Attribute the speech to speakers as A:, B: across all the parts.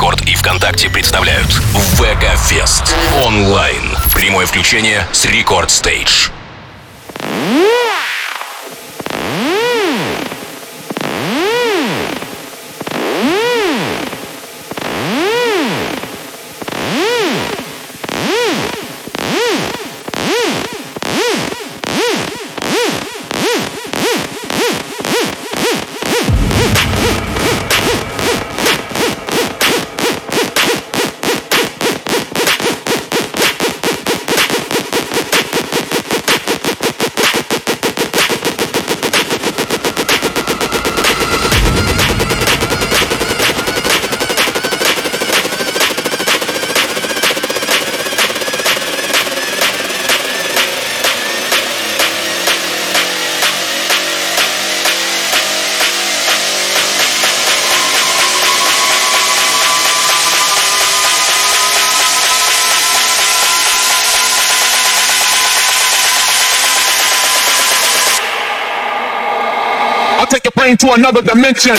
A: Рекорд и ВКонтакте представляют ВК Фест онлайн. Прямое включение с Рекорд Стейдж.
B: To another dimension.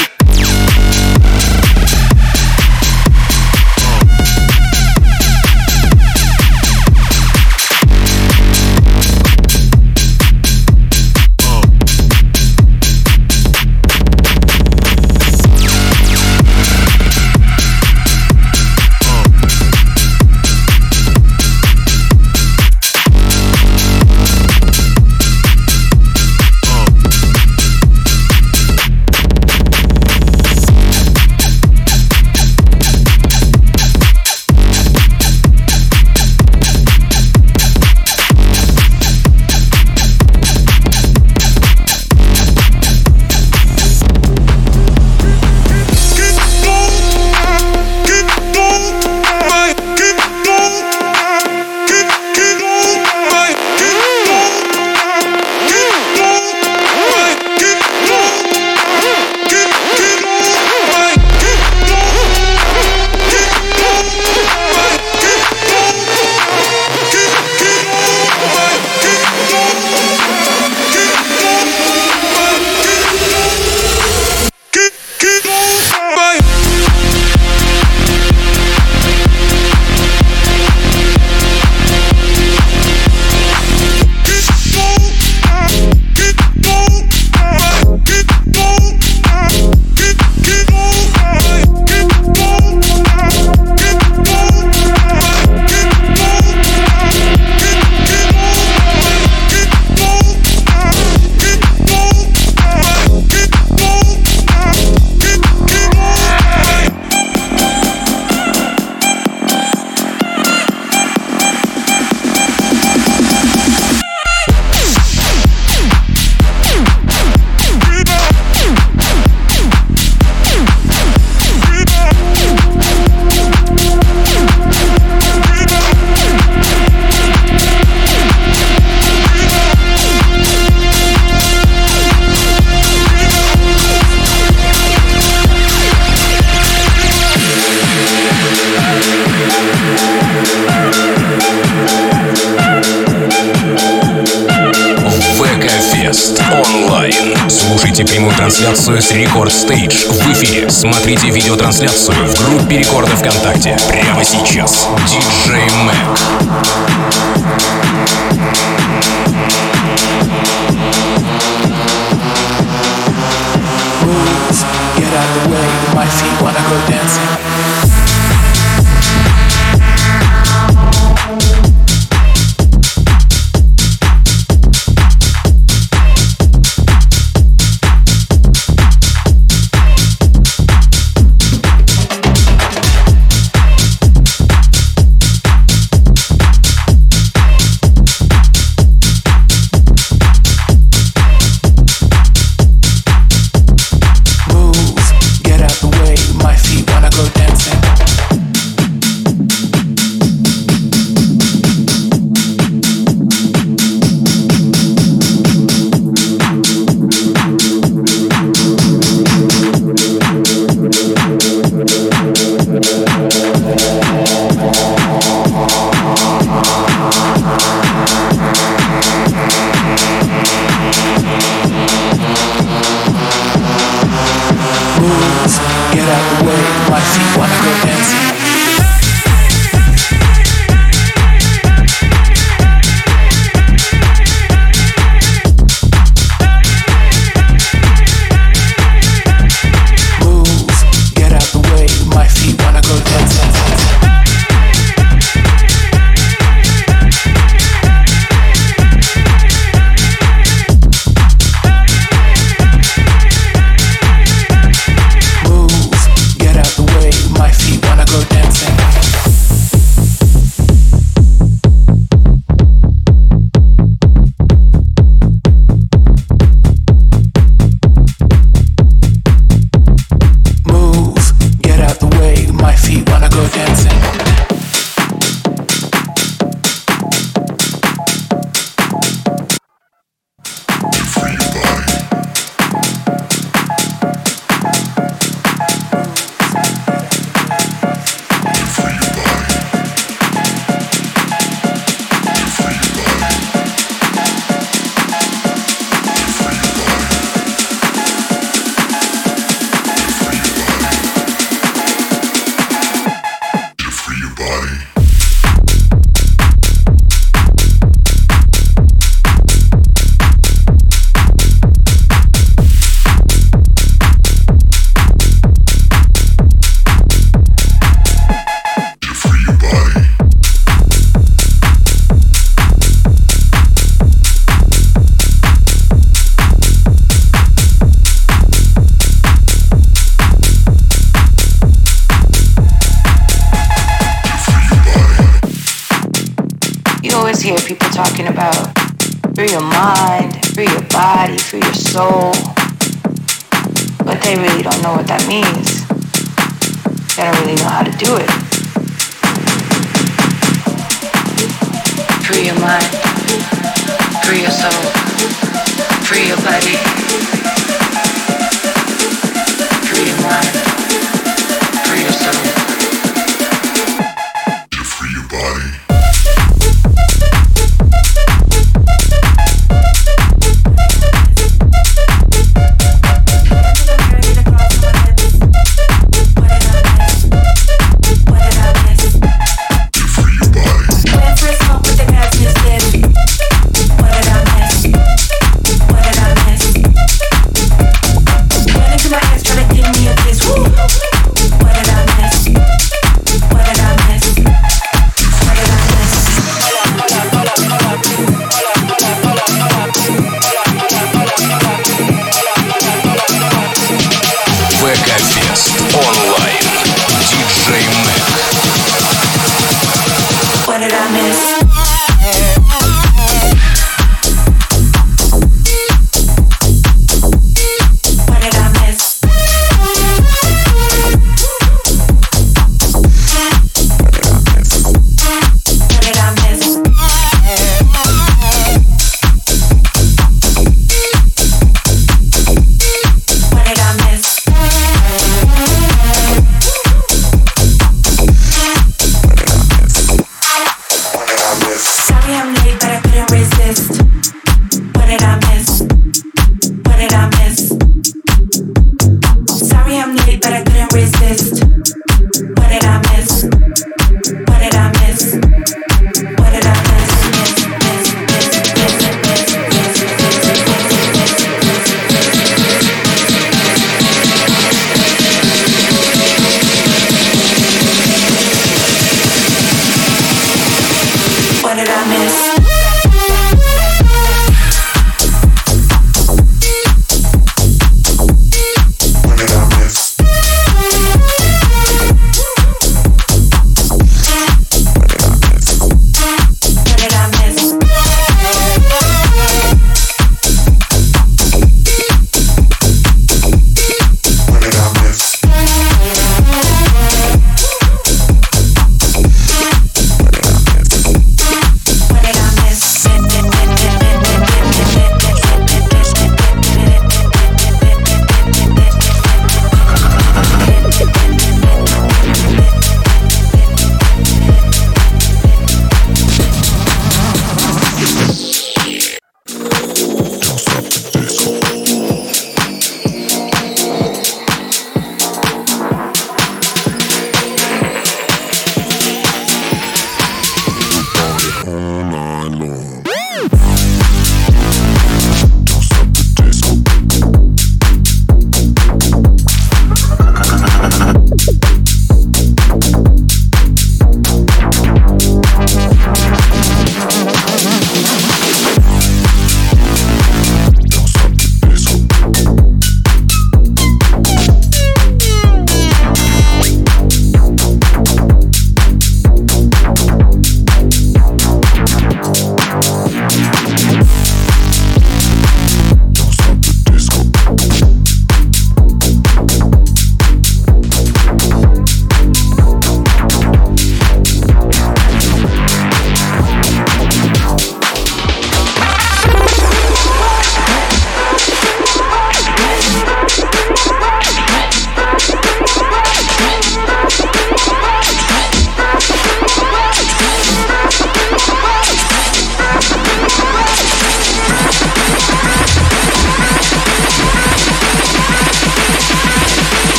A: Смотрите видеотрансляцию в группе Рекорда ВКонтакте. Прямо сейчас. Диджей Мэг.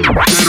B: Boom.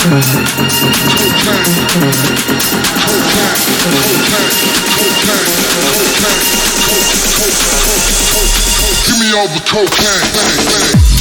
C: Give me all the cocaine.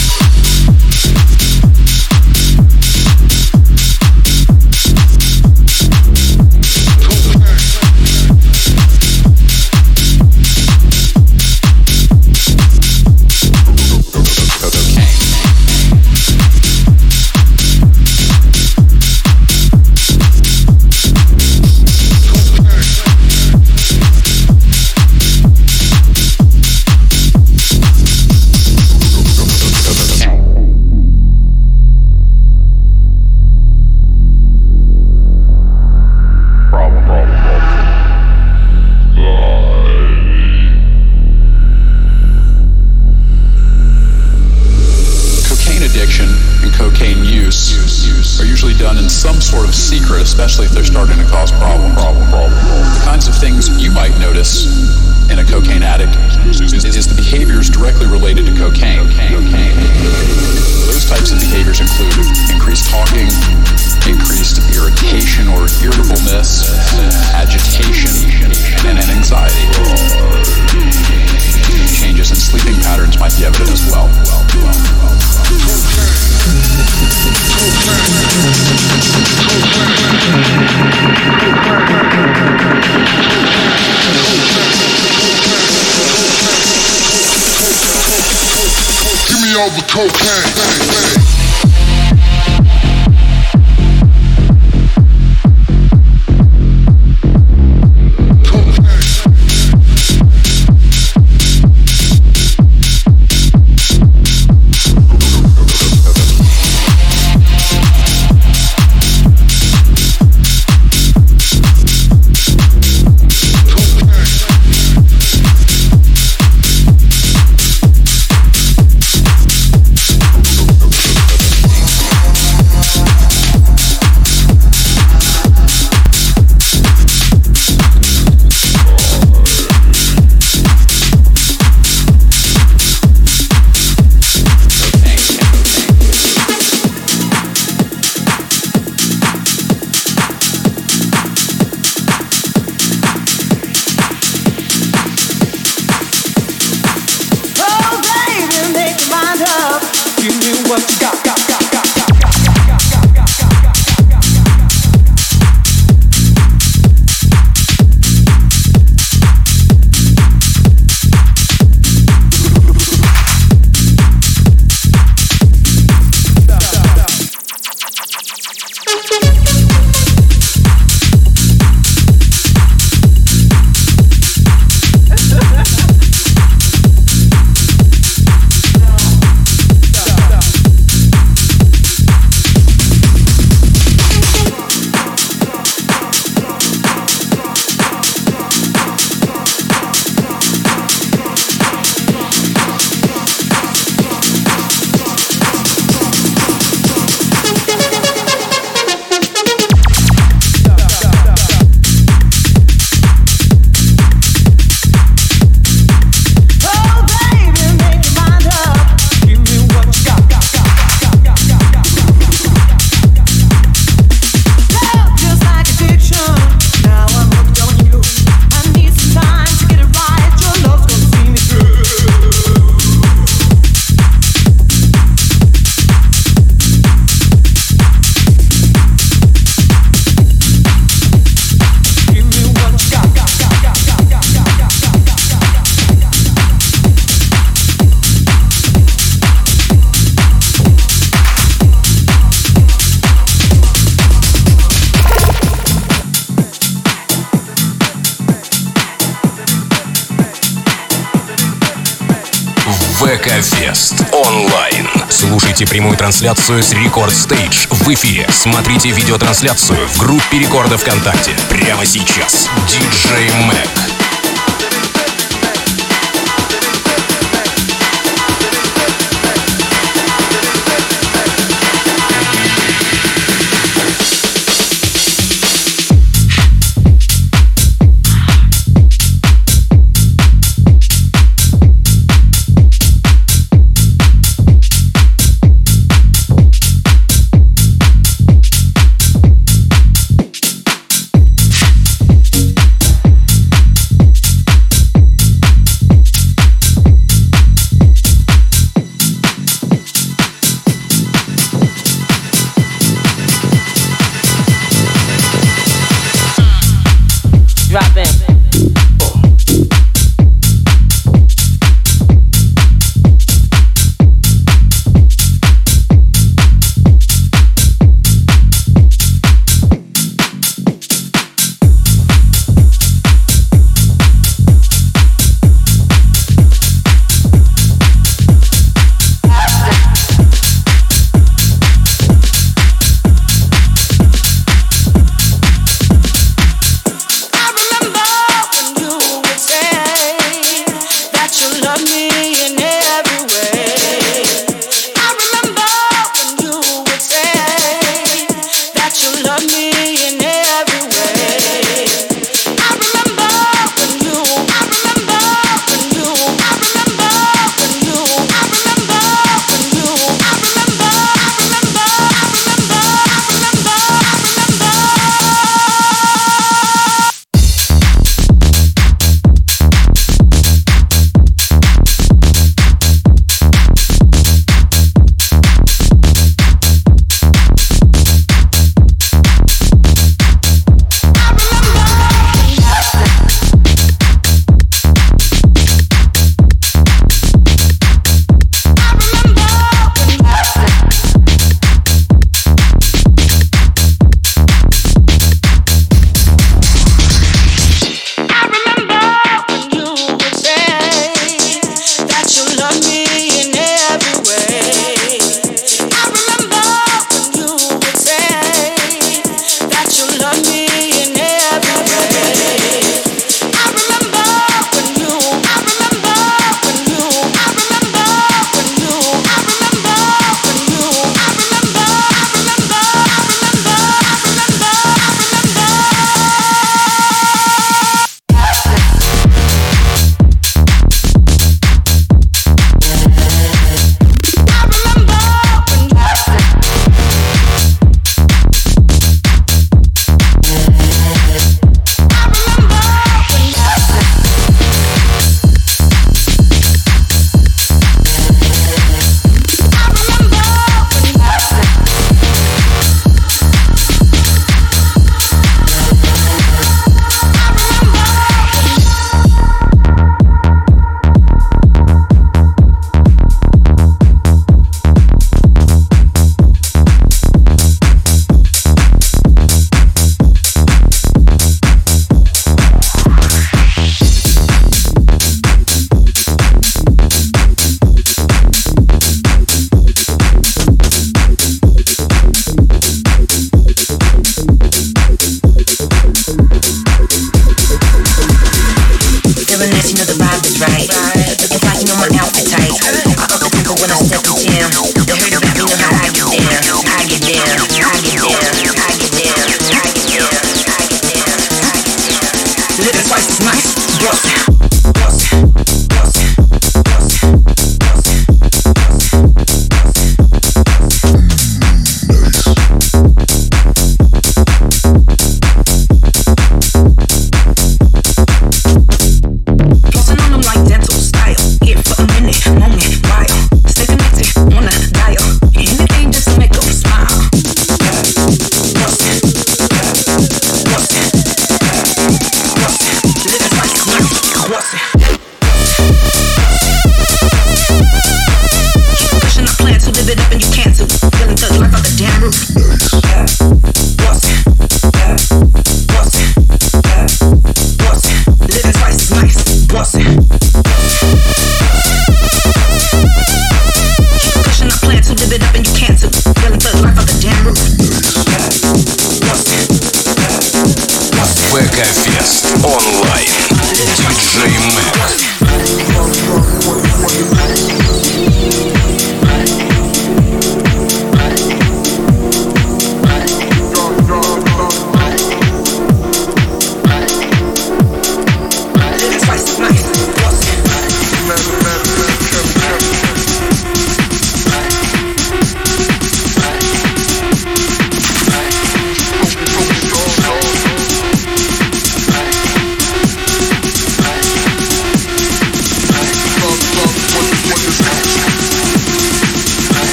D: All
E: Мегафест онлайн. Слушайте прямую трансляцию с Рекорд Стейдж в эфире. Смотрите видеотрансляцию в группе Рекорда ВКонтакте. Прямо сейчас. Диджей Мэг.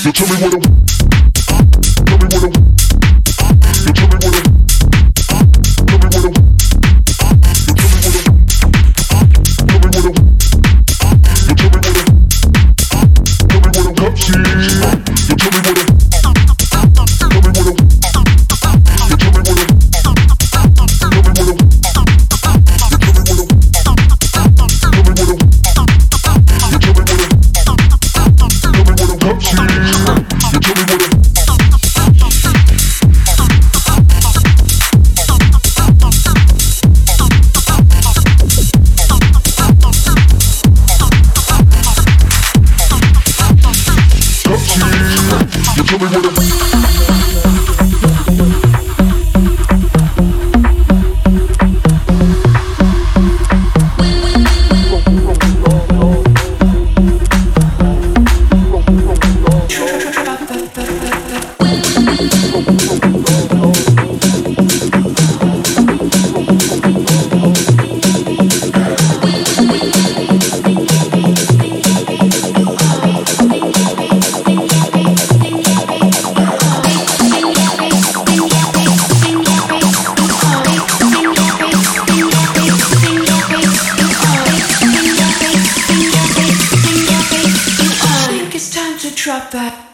F: So tell me what I Tell me drop that.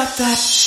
F: drop that.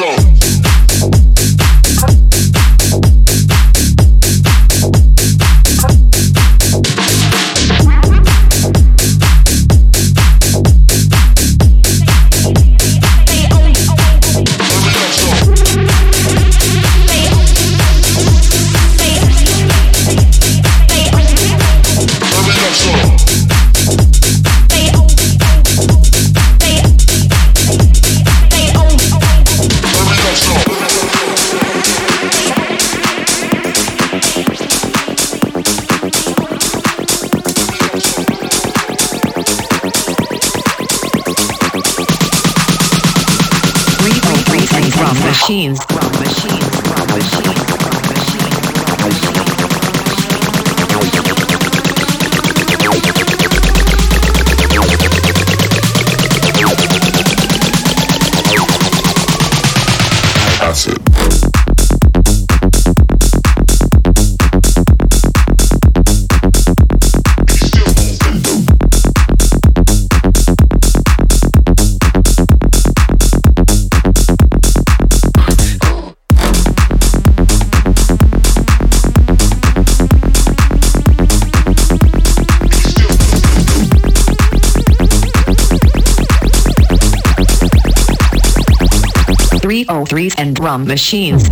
F: soul. 303s and drum machines.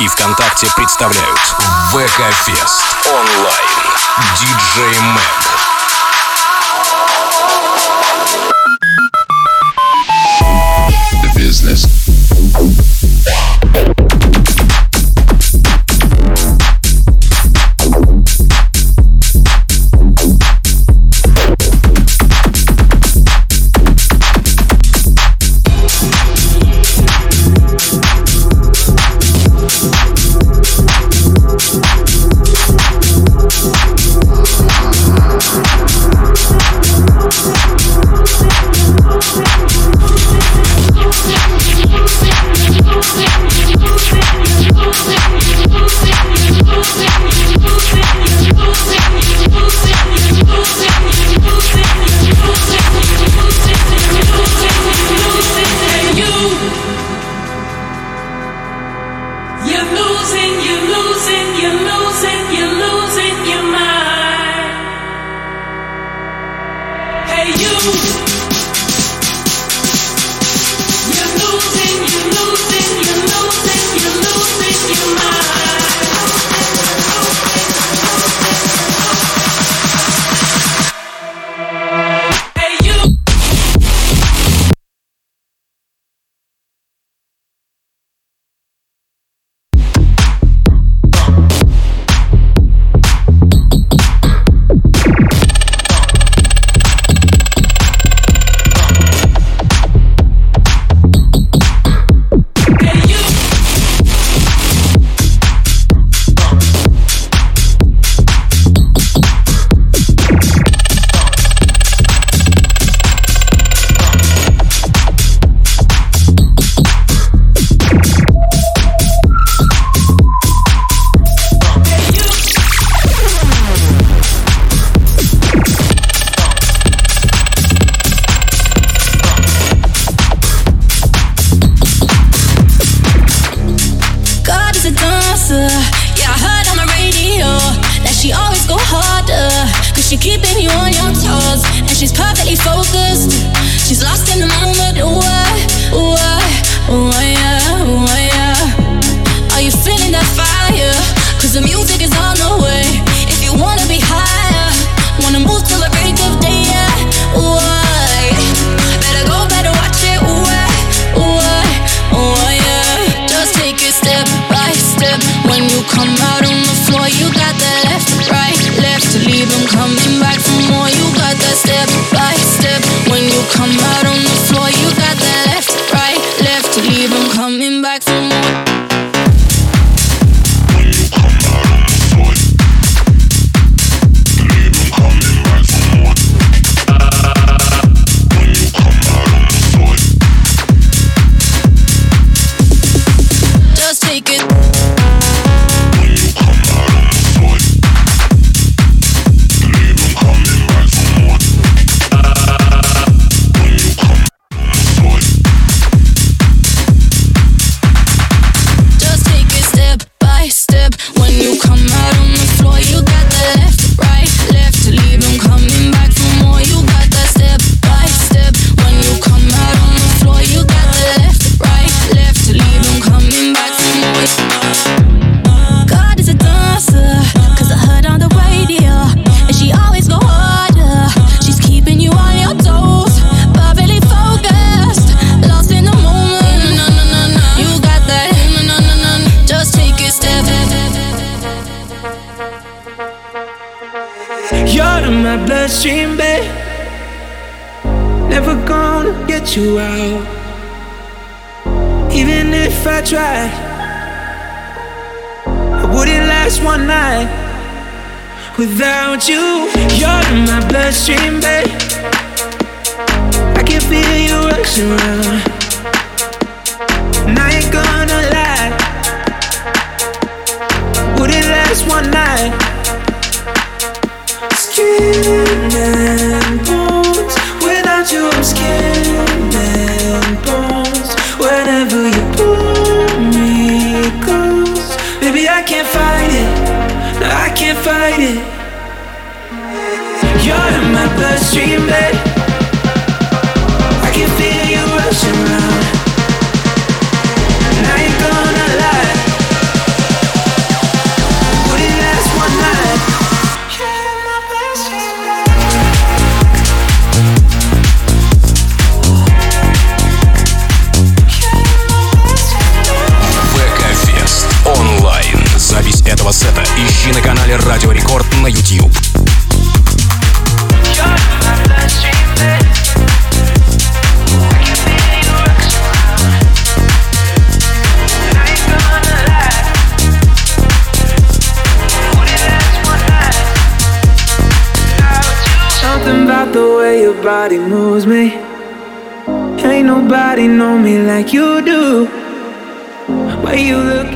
F: и ВКонтакте представляют. ВК-фест онлайн. Диджей Мэг. Keep on coming back for more.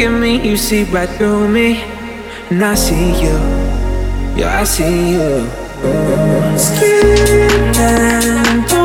G: at me, you see right through me, and I see you. Yeah, I see you. Skin and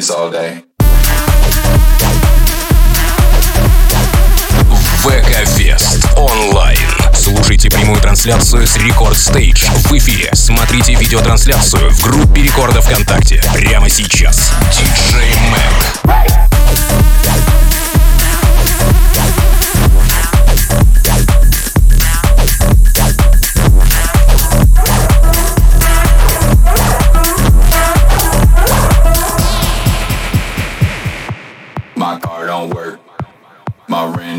H: dance all day.
B: ВК Фест онлайн. Слушайте прямую трансляцию с Рекорд Стейдж в эфире. Смотрите видеотрансляцию в группе Рекорда ВКонтакте. Прямо сейчас. Диджей Мэг.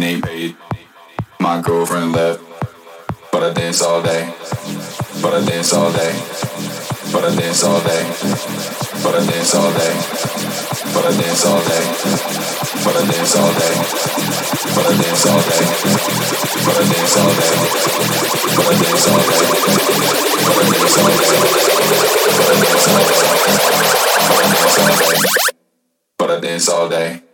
H: Rent paid. My girlfriend left. But I dance all day. But I dance all day. But I dance all day. But I dance all day. But I dance all day. But I dance all day. But I dance all day. But I dance all day. But I dance all day. But I dance all day. But I dance all day. But I dance all day.